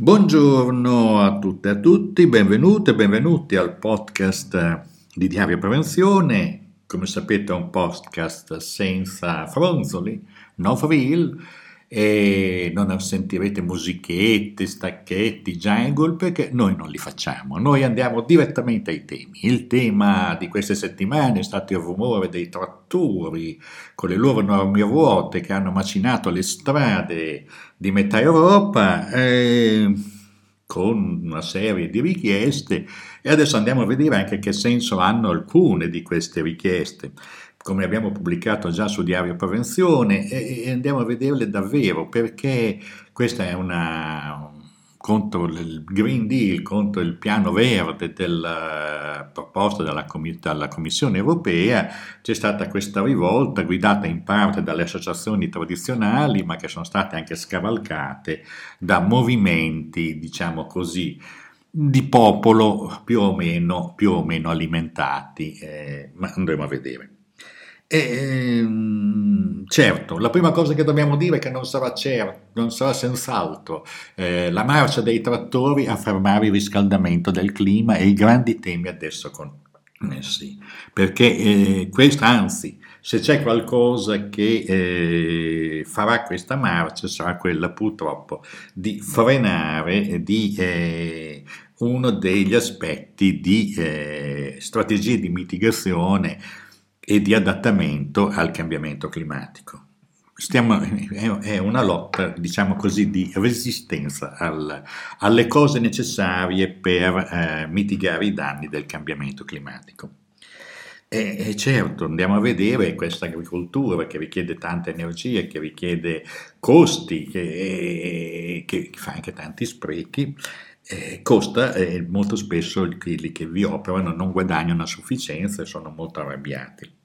Buongiorno a tutte e a tutti, benvenute e benvenuti al podcast di Diario Prevenzione. Come sapete è un podcast senza fronzoli, no frill, e non sentirete musichette, stacchetti, jungle perché noi non li facciamo, noi andiamo direttamente ai temi. Il tema di queste settimane è stato il rumore dei trattori con le loro enormi ruote che hanno macinato le strade di metà Europa. Eh, con una serie di richieste e adesso andiamo a vedere anche che senso hanno alcune di queste richieste. Come abbiamo pubblicato già su Diario Prevenzione, e, andiamo a vederle davvero, perché questa è una contro il Green Deal, contro il piano verde del, uh, proposto dalla, dalla, Commissione europea, c'è stata questa rivolta guidata in parte dalle associazioni tradizionali, ma che sono state anche scavalcate da movimenti, diciamo così, di popolo più o meno, più o meno alimentati, eh, ma andremo a vedere. E, ehm, certo, la prima cosa che dobbiamo dire è che non sarà certo, non sarà senz'altro eh, la marcia dei trattori a fermare il riscaldamento del clima e i grandi temi adesso connessi, perché eh, questa, anzi, se c'è qualcosa che eh, farà questa marcia sarà quella purtroppo di frenare di eh, uno degli aspetti di eh, strategie di mitigazione e di adattamento al cambiamento climatico. Stiamo, è una lotta, diciamo così, di resistenza al, alle cose necessarie per eh, mitigare i danni del cambiamento climatico. E, e, certo, andiamo a vedere questa agricoltura che richiede tanta energia, che richiede costi, che, che fa anche tanti sprechi, eh, costa e molto spesso quelli che vi operano non guadagnano a sufficienza e sono molto arrabbiati.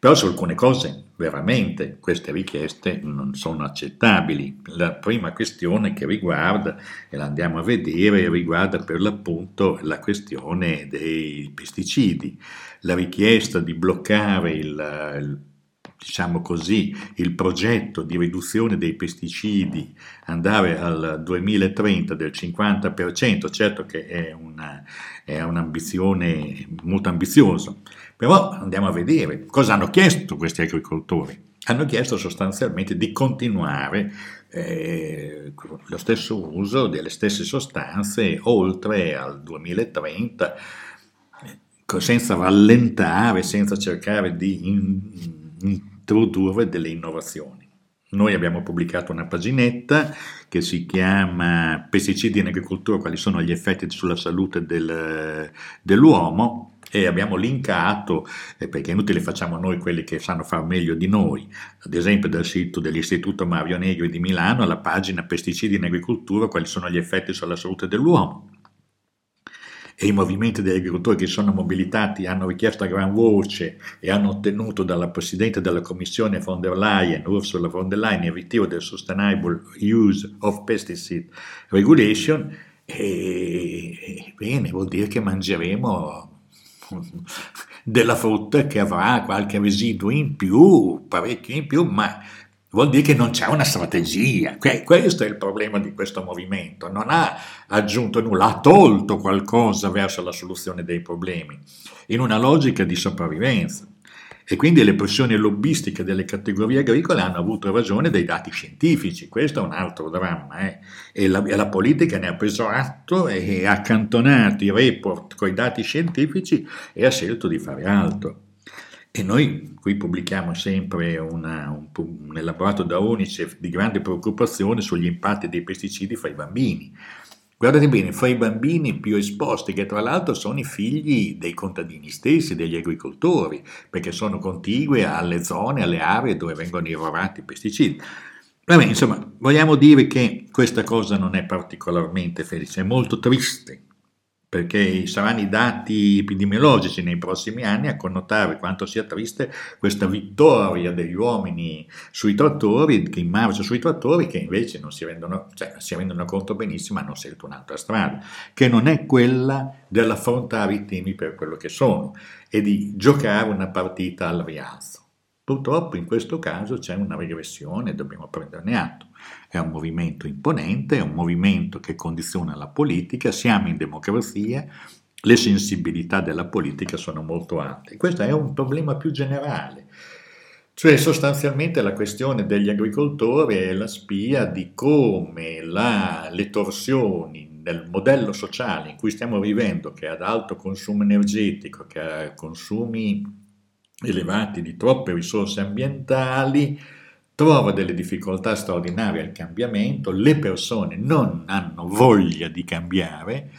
Però su alcune cose veramente queste richieste non sono accettabili. La prima questione che riguarda, e la andiamo a vedere, riguarda per l'appunto la questione dei pesticidi. La richiesta di bloccare il, il diciamo così, il progetto di riduzione dei pesticidi, andare al 2030 del 50%, certo che è, una, è un'ambizione molto ambiziosa, però andiamo a vedere cosa hanno chiesto questi agricoltori. Hanno chiesto sostanzialmente di continuare eh, lo stesso uso delle stesse sostanze oltre al 2030 senza rallentare, senza cercare di in, introdurre delle innovazioni. Noi abbiamo pubblicato una paginetta che si chiama Pesticidi in agricoltura, quali sono gli effetti sulla salute del, dell'uomo e abbiamo linkato, eh, perché è inutile facciamo noi quelli che sanno far meglio di noi, ad esempio dal sito dell'Istituto Mario Negri di Milano, alla pagina Pesticidi in agricoltura, quali sono gli effetti sulla salute dell'uomo e i movimenti degli agricoltori che sono mobilitati hanno richiesto a gran voce e hanno ottenuto dalla Presidente della Commissione von der Leyen, Ursula von der Leyen, il ritiro del Sustainable Use of Pesticide Regulation, e, bene, vuol dire che mangeremo della frutta che avrà qualche residuo in più, parecchio in più, ma Vuol dire che non c'è una strategia. Questo è il problema di questo movimento. Non ha aggiunto nulla, ha tolto qualcosa verso la soluzione dei problemi, in una logica di sopravvivenza. E quindi le pressioni lobbistiche delle categorie agricole hanno avuto ragione dei dati scientifici. Questo è un altro dramma. Eh? E, la, e, la, politica ne ha preso atto e ha accantonato i report con i dati scientifici e ha scelto di fare altro. E noi qui pubblichiamo sempre una, un, un, elaborato da Unicef di grande preoccupazione sugli impatti dei pesticidi fra i bambini. Guardate bene, fra i bambini più esposti, che tra l'altro sono i figli dei contadini stessi, degli agricoltori, perché sono contigue alle zone, alle aree dove vengono irrorati i pesticidi. Vabbè, insomma, vogliamo dire che questa cosa non è particolarmente felice, è molto triste perché saranno i dati epidemiologici nei prossimi anni a connotare quanto sia triste questa vittoria degli uomini sui trattori, che in marcia sui trattori, che invece non si rendono, cioè, si rendono conto benissimo, hanno scelto un'altra strada, che non è quella dell'affrontare i temi per quello che sono e di giocare una partita al rialzo. Purtroppo in questo caso c'è una regressione, dobbiamo prenderne atto. È un movimento imponente, è un movimento che condiziona la politica, siamo in democrazia, le sensibilità della politica sono molto alte. Questo è un problema più generale. Cioè sostanzialmente la questione degli agricoltori è la spia di come la, le torsioni nel modello sociale in cui stiamo vivendo, che è ad alto consumo energetico, che ha consumi elevati di troppe risorse ambientali, trova delle difficoltà straordinarie al cambiamento, le persone non hanno voglia di cambiare,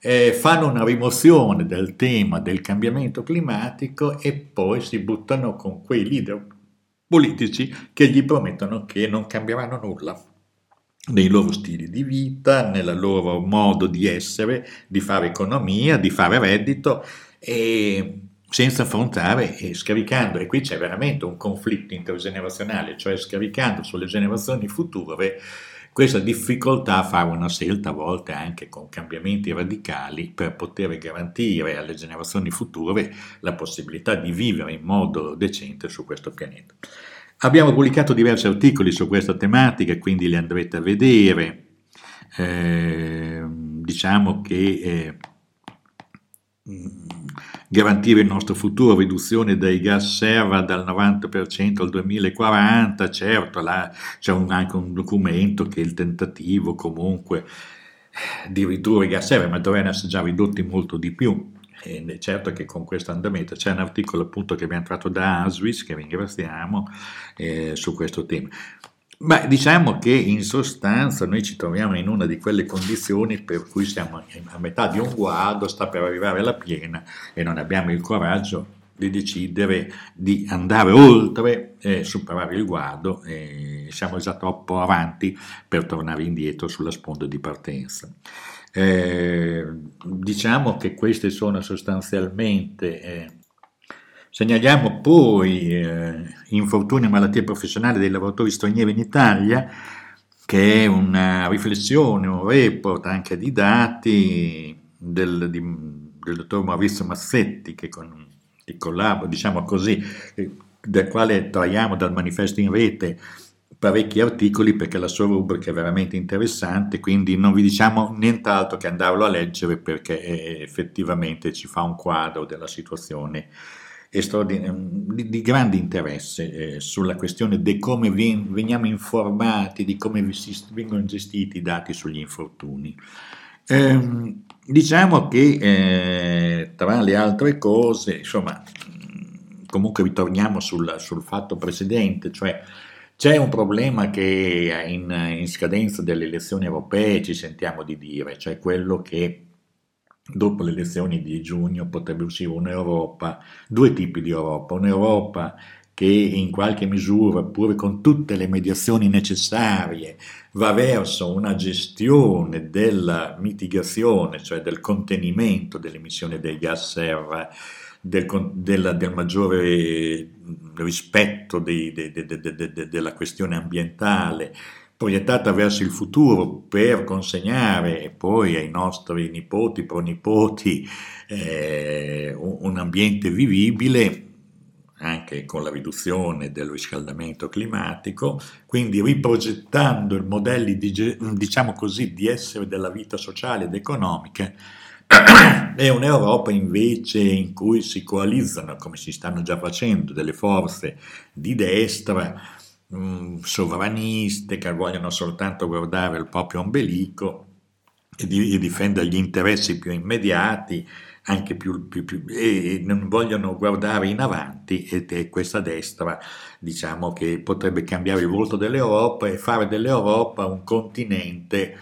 eh, fanno una rimozione del tema del cambiamento climatico e poi si buttano con quei leader politici che gli promettono che non cambieranno nulla nei loro stili di vita, nel loro modo di essere, di fare economia, di fare reddito e senza affrontare e scaricando, e qui c'è veramente un conflitto intergenerazionale, cioè scaricando sulle generazioni future questa difficoltà a fare una scelta a volte anche con cambiamenti radicali per poter garantire alle generazioni future la possibilità di vivere in modo decente su questo pianeta. Abbiamo pubblicato diversi articoli su questa tematica, quindi li andrete a vedere. Eh, diciamo che eh, garantire il nostro futuro, riduzione dei gas serra dal 90% al 2040, certo là c'è un, anche un documento che è il tentativo comunque di ridurre i gas serra, ma dovrebbero essere già ridotti molto di più. E certo che con questo andamento c'è un articolo appunto che abbiamo tratto da Aswis, che ringraziamo, eh, su questo tema. Beh, diciamo che in sostanza noi ci troviamo in una di quelle condizioni per cui siamo a metà di un guado, sta per arrivare alla piena e non abbiamo il coraggio di decidere di andare oltre e superare il guado e siamo già troppo avanti per tornare indietro sulla sponda di partenza. Eh, diciamo che queste sono sostanzialmente eh, Segnaliamo poi eh, infortuni e malattie professionali dei lavoratori stranieri in Italia, che è una riflessione, un report anche di dati del, di, del dottor Maurizio Massetti, che, con, che collabora, diciamo così, del quale traiamo dal manifesto in rete parecchi articoli perché la sua rubrica è veramente interessante, quindi non vi diciamo nient'altro che andarlo a leggere perché eh, effettivamente ci fa un quadro della situazione di, di, grande interesse eh, sulla questione di come vien, veniamo informati, di come vengono gestiti i dati sugli infortuni. Eh, diciamo che eh, tra le altre cose, insomma, comunque ritorniamo sul, sul fatto precedente, cioè c'è un problema che in, in scadenza delle elezioni europee ci sentiamo di dire, cioè quello che dopo le elezioni di giugno potrebbe uscire un'Europa, due tipi di Europa, un'Europa che in qualche misura, pur con tutte le mediazioni necessarie, va verso una gestione della mitigazione, cioè del contenimento dell'emissione dei gas serra, del, del, del maggiore rispetto dei, de, de, de, della questione ambientale, proiettata verso il futuro per consegnare poi ai nostri nipoti, pronipoti eh, un ambiente vivibile anche con la riduzione del riscaldamento climatico, quindi riprogettando i modelli di, diciamo così, di essere della vita sociale ed economica, è un'Europa invece in cui si coalizzano, come si stanno già facendo, delle forze di destra Sovraniste che vogliono soltanto guardare il proprio ombelico e, di, e difendere gli interessi più immediati anche più, più, più, e non vogliono guardare in avanti e, questa destra diciamo che potrebbe cambiare il volto dell'Europa e fare dell'Europa un continente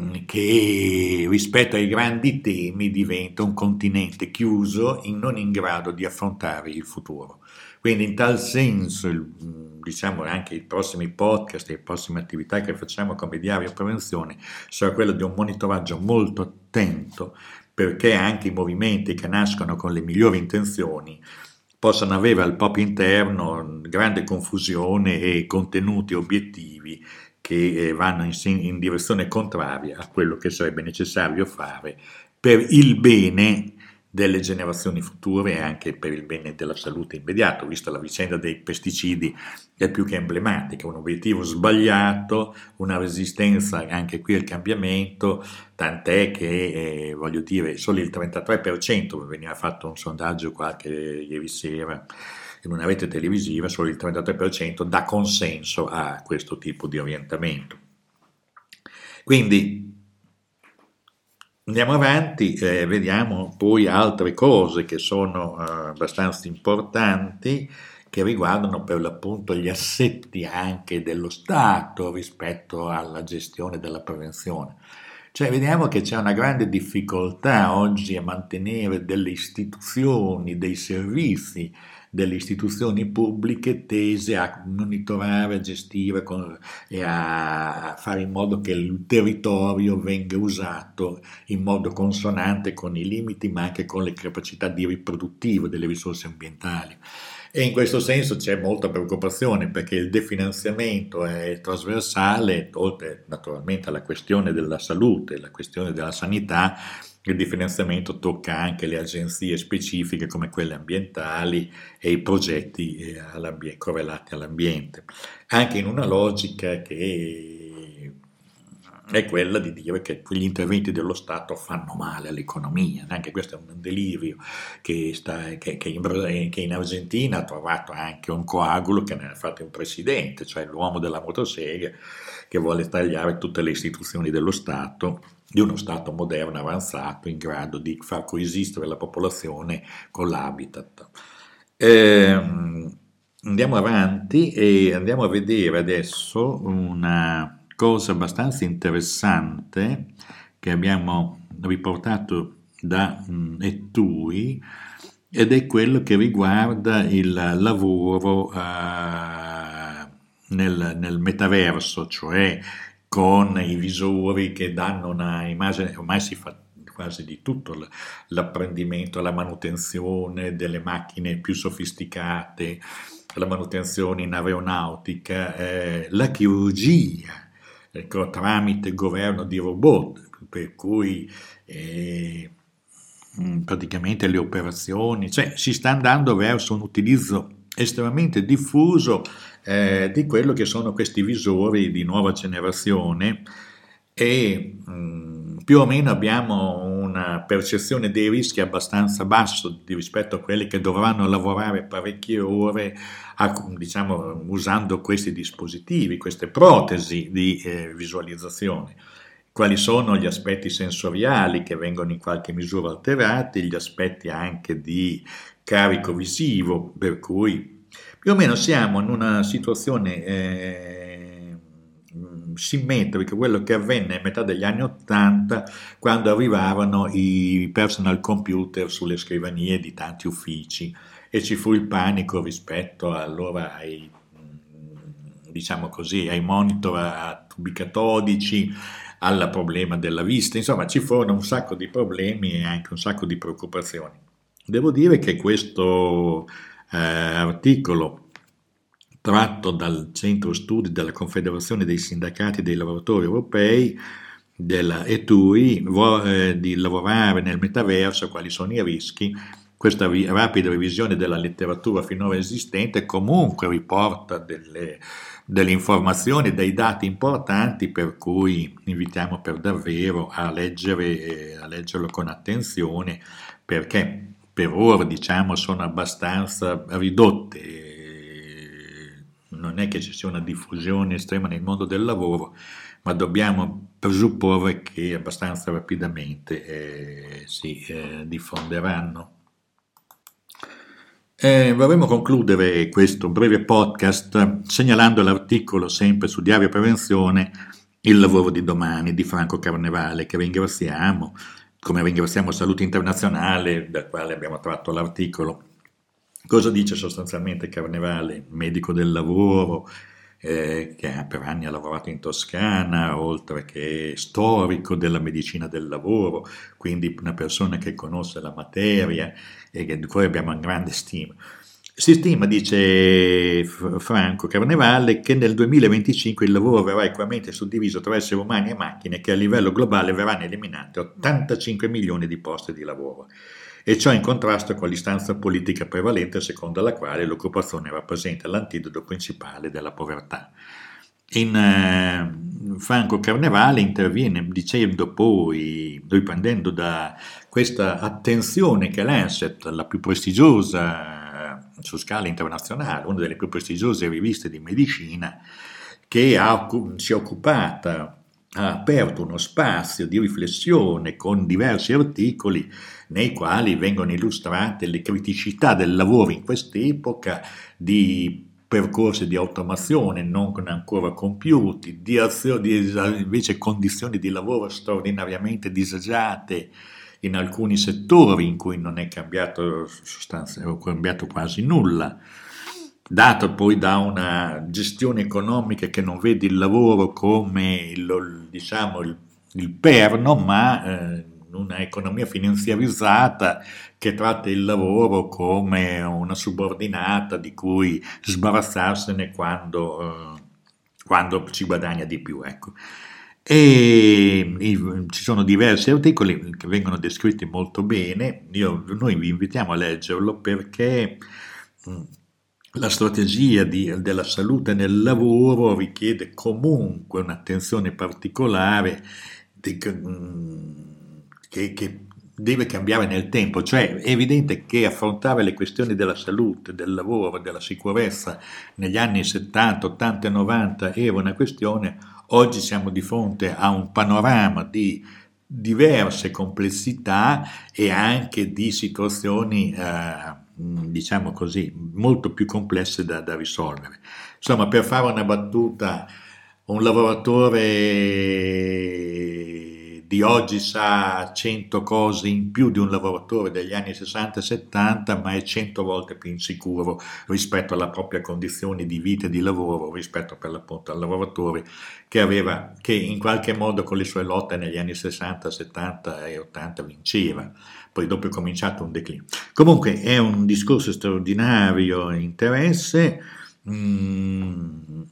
mm, che rispetto ai grandi temi diventa un continente chiuso, in, non in grado di affrontare il futuro. Quindi in tal senso il, diciamo anche i prossimi podcast e le prossime attività che facciamo come diario prevenzione sarà quello di un monitoraggio molto attento perché anche i movimenti che nascono con le migliori intenzioni possano avere al proprio interno grande confusione e contenuti obiettivi che eh, vanno in, in direzione contraria a quello che sarebbe necessario fare per il bene delle generazioni future e anche per il bene della salute immediato, visto la vicenda dei pesticidi è più che emblematica, un obiettivo sbagliato, una resistenza anche qui al cambiamento, tant'è che, eh, voglio dire, solo il 33%, veniva fatto un sondaggio qualche ieri sera in una rete televisiva, solo il 33% dà consenso a questo tipo di orientamento. Quindi Andiamo avanti, eh, vediamo poi altre cose che sono eh, abbastanza importanti che riguardano per l'appunto gli assetti anche dello Stato rispetto alla gestione della prevenzione. Cioè vediamo che c'è una grande difficoltà oggi a mantenere delle istituzioni, dei servizi delle istituzioni pubbliche tese a monitorare, a gestire con, e a fare in modo che il territorio venga usato in modo consonante con i limiti ma anche con le capacità di riproduttivo delle risorse ambientali. E in questo senso c'è molta preoccupazione perché il definanziamento è trasversale, oltre naturalmente alla questione della salute, la questione della sanità, il differenziamento tocca anche le agenzie specifiche come quelle ambientali e i progetti eh, correlati all'ambiente, anche in una logica che è quella di dire che gli interventi dello Stato fanno male all'economia. Anche questo è un delirio che, sta, che, che, in, che, in, Argentina ha trovato anche un coagulo che ne ha fatto un presidente, cioè l'uomo della motosega che vuole tagliare tutte le istituzioni dello Stato di uno Stato moderno, avanzato, in grado di far coesistere la popolazione con l'habitat. Eh, andiamo avanti e andiamo a vedere adesso una cosa abbastanza interessante che abbiamo riportato da um, Ettui ed è quello che riguarda il lavoro uh, nel, nel, metaverso, cioè con i visori che danno una immagine, ormai si fa quasi di tutto, l'apprendimento, la manutenzione delle macchine più sofisticate, la manutenzione in aeronautica, eh, la chirurgia, ecco, tramite governo di robot, per cui eh, mm, praticamente le operazioni, cioè si sta andando verso un utilizzo estremamente diffuso eh, di quello che sono questi visori di nuova generazione e mh, mm, più o meno abbiamo una percezione dei rischi abbastanza basso rispetto a quelli che dovranno lavorare parecchie ore a, diciamo, usando questi dispositivi, queste protesi di eh, visualizzazione. Quali sono gli aspetti sensoriali che vengono in qualche misura alterati, gli aspetti anche di carico visivo, per cui più o meno siamo in una situazione eh, simmetrica, quello che avvenne a metà degli anni Ottanta, quando arrivavano i personal computer sulle scrivanie di tanti uffici e ci fu il panico rispetto allora ai diciamo così, ai monitor a tubi catodici, al problema della vista, insomma ci furono un sacco di problemi e anche un sacco di preoccupazioni. Devo dire che questo eh, articolo tratto dal centro studi della Confederazione dei Sindacati dei Lavoratori Europei della ETUI eh, di lavorare nel metaverso, quali sono i rischi, questa rapida revisione della letteratura finora esistente comunque riporta delle delle informazioni, dei dati importanti per cui invitiamo per davvero a, leggere, a leggerlo con attenzione perché per ora diciamo sono abbastanza ridotte non è che ci sia una diffusione estrema nel mondo del lavoro, ma dobbiamo presupporre che abbastanza rapidamente eh, si eh, diffonderanno. Eh, vorremmo concludere questo breve podcast segnalando l'articolo sempre su Diario Prevenzione Il lavoro di domani di Franco Carnevale che ringraziamo, come ringraziamo Salute Internazionale dal quale abbiamo tratto l'articolo. Cosa dice sostanzialmente Carnevale, medico del lavoro, eh, che per anni ha lavorato in Toscana, oltre che storico della medicina del lavoro, quindi una persona che conosce la materia e di cui abbiamo una grande stima. Si stima, dice Franco Carnevale, che nel 2025 il lavoro verrà equamente suddiviso tra esseri umani e macchine, che a livello globale verranno eliminati 85 milioni di posti di lavoro. E ciò in contrasto con l'istanza politica prevalente secondo la quale l'occupazione rappresenta l'antidoto principale della povertà. In eh, Franco Carnevale interviene dicendo poi, riprendendo da questa attenzione che l'Ancet, la più prestigiosa eh, su scala internazionale, una delle più prestigiose riviste di medicina, che ha, si è occupata ha aperto uno spazio di riflessione con diversi articoli nei quali vengono illustrate le criticità del lavoro in quest'epoca, di percorsi di automazione non ancora compiuti, di, azione, di invece condizioni di lavoro straordinariamente disagiate in alcuni settori in cui non è cambiato, è cambiato quasi nulla dato poi da una gestione economica che non vede il lavoro come il, diciamo, il, il perno, ma eh, una economia finanziarizzata che tratta il lavoro come una subordinata di cui sbarazzarsene quando, eh, quando ci guadagna di più. Ecco. E, e, ci sono diversi articoli che vengono descritti molto bene, Io, noi vi invitiamo a leggerlo perché mm, la strategia di, della salute nel lavoro richiede comunque un'attenzione particolare di, mm, che, che, deve cambiare nel tempo, cioè è evidente che affrontare le questioni della salute, del lavoro, della sicurezza negli anni 70, 80 e 90 era una questione, oggi siamo di fronte a un panorama di diverse complessità e anche di situazioni eh, diciamo così, molto più complesse da, da risolvere. Insomma, per fare una battuta, un lavoratore di oggi sa 100 cose in più di un lavoratore degli anni 60 e 70, ma è 100 volte più insicuro rispetto alla propria condizione di vita e di lavoro, rispetto per l'appunto al lavoratore che aveva, che in qualche modo con le sue lotte negli anni 60, 70 e 80 vinceva poi dopo è cominciato un declino. Comunque è un discorso straordinario interesse, mm,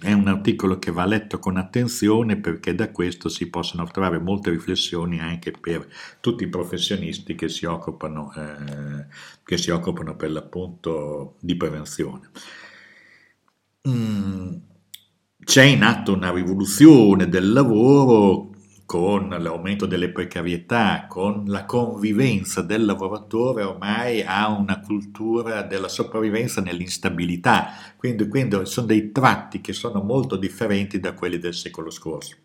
è un articolo che va letto con attenzione perché da questo si possono trovare molte riflessioni anche per tutti i professionisti che si occupano, eh, che si occupano per l'appunto di prevenzione. Mm, c'è in atto una rivoluzione del lavoro con l'aumento delle precarietà, con la convivenza del lavoratore ormai ha una cultura della sopravvivenza nell'instabilità, quindi, quindi sono dei tratti che sono molto differenti da quelli del secolo scorso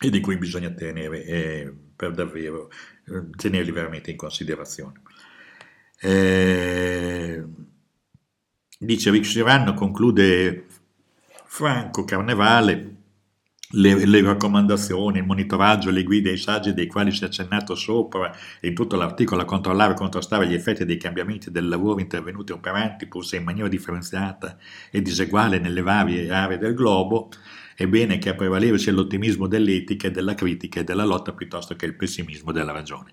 e di cui bisogna tenere eh, per davvero, eh, tenerli veramente in considerazione. Eh, dice Ric Girano, conclude Franco Carnevale, le, le, raccomandazioni, il monitoraggio, le guide i saggi dei quali si è accennato sopra in tutto l'articolo a controllare e contrastare gli effetti dei cambiamenti del lavoro intervenuti e operanti, pur se in maniera differenziata e diseguale nelle varie aree del globo, è bene che a prevalere sia l'ottimismo dell'etica e della critica e della lotta piuttosto che il pessimismo della ragione.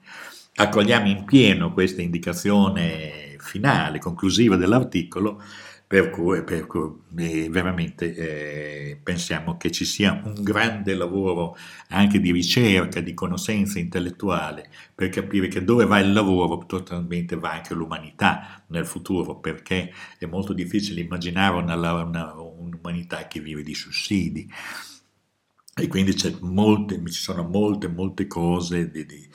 Accogliamo in pieno questa indicazione finale, conclusiva dell'articolo, per cui, per cui eh, veramente eh, pensiamo che ci sia un grande lavoro anche di ricerca, di conoscenza intellettuale per capire che dove va il lavoro totalmente va anche l'umanità nel futuro, perché è molto difficile immaginare una, una, un'umanità che vive di sussidi. E quindi molte, ci sono molte, molte cose di, di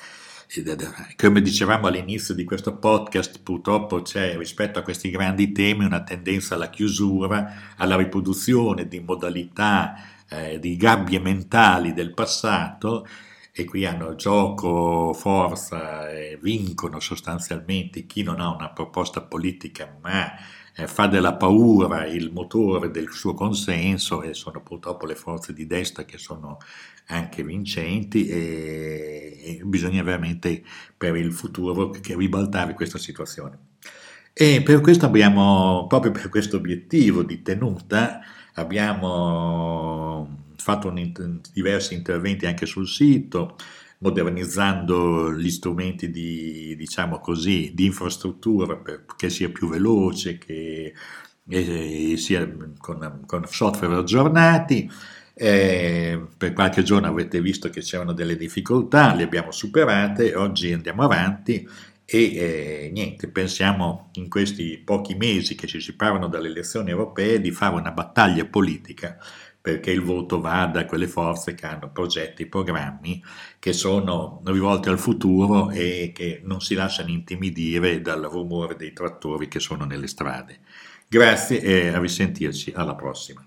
come dicevamo all'inizio di questo podcast, purtroppo c'è rispetto a questi grandi temi una tendenza alla chiusura, alla riproduzione di modalità, eh, di gabbie mentali del passato e qui hanno gioco, forza e vincono sostanzialmente chi non ha una proposta politica ma eh, fa della paura il motore del suo consenso e sono purtroppo le forze di destra che sono anche vincenti e, e bisogna veramente per il futuro ribaltare questa situazione. E per questo abbiamo, proprio per questo obiettivo di tenuta, abbiamo fatto un, diversi interventi anche sul sito, modernizzando gli strumenti di, diciamo così, di infrastruttura perché sia più veloce, che eh, sia con, con, software aggiornati. Eh, per qualche giorno avete visto che c'erano delle difficoltà, le abbiamo superate, oggi andiamo avanti e eh, niente, pensiamo in questi pochi mesi che ci separano dalle elezioni europee di fare una battaglia politica perché il voto vada a quelle forze che hanno progetti programmi che sono rivolti al futuro e che non si lasciano intimidire dal rumore dei trattori che sono nelle strade. Grazie e a risentirci alla prossima.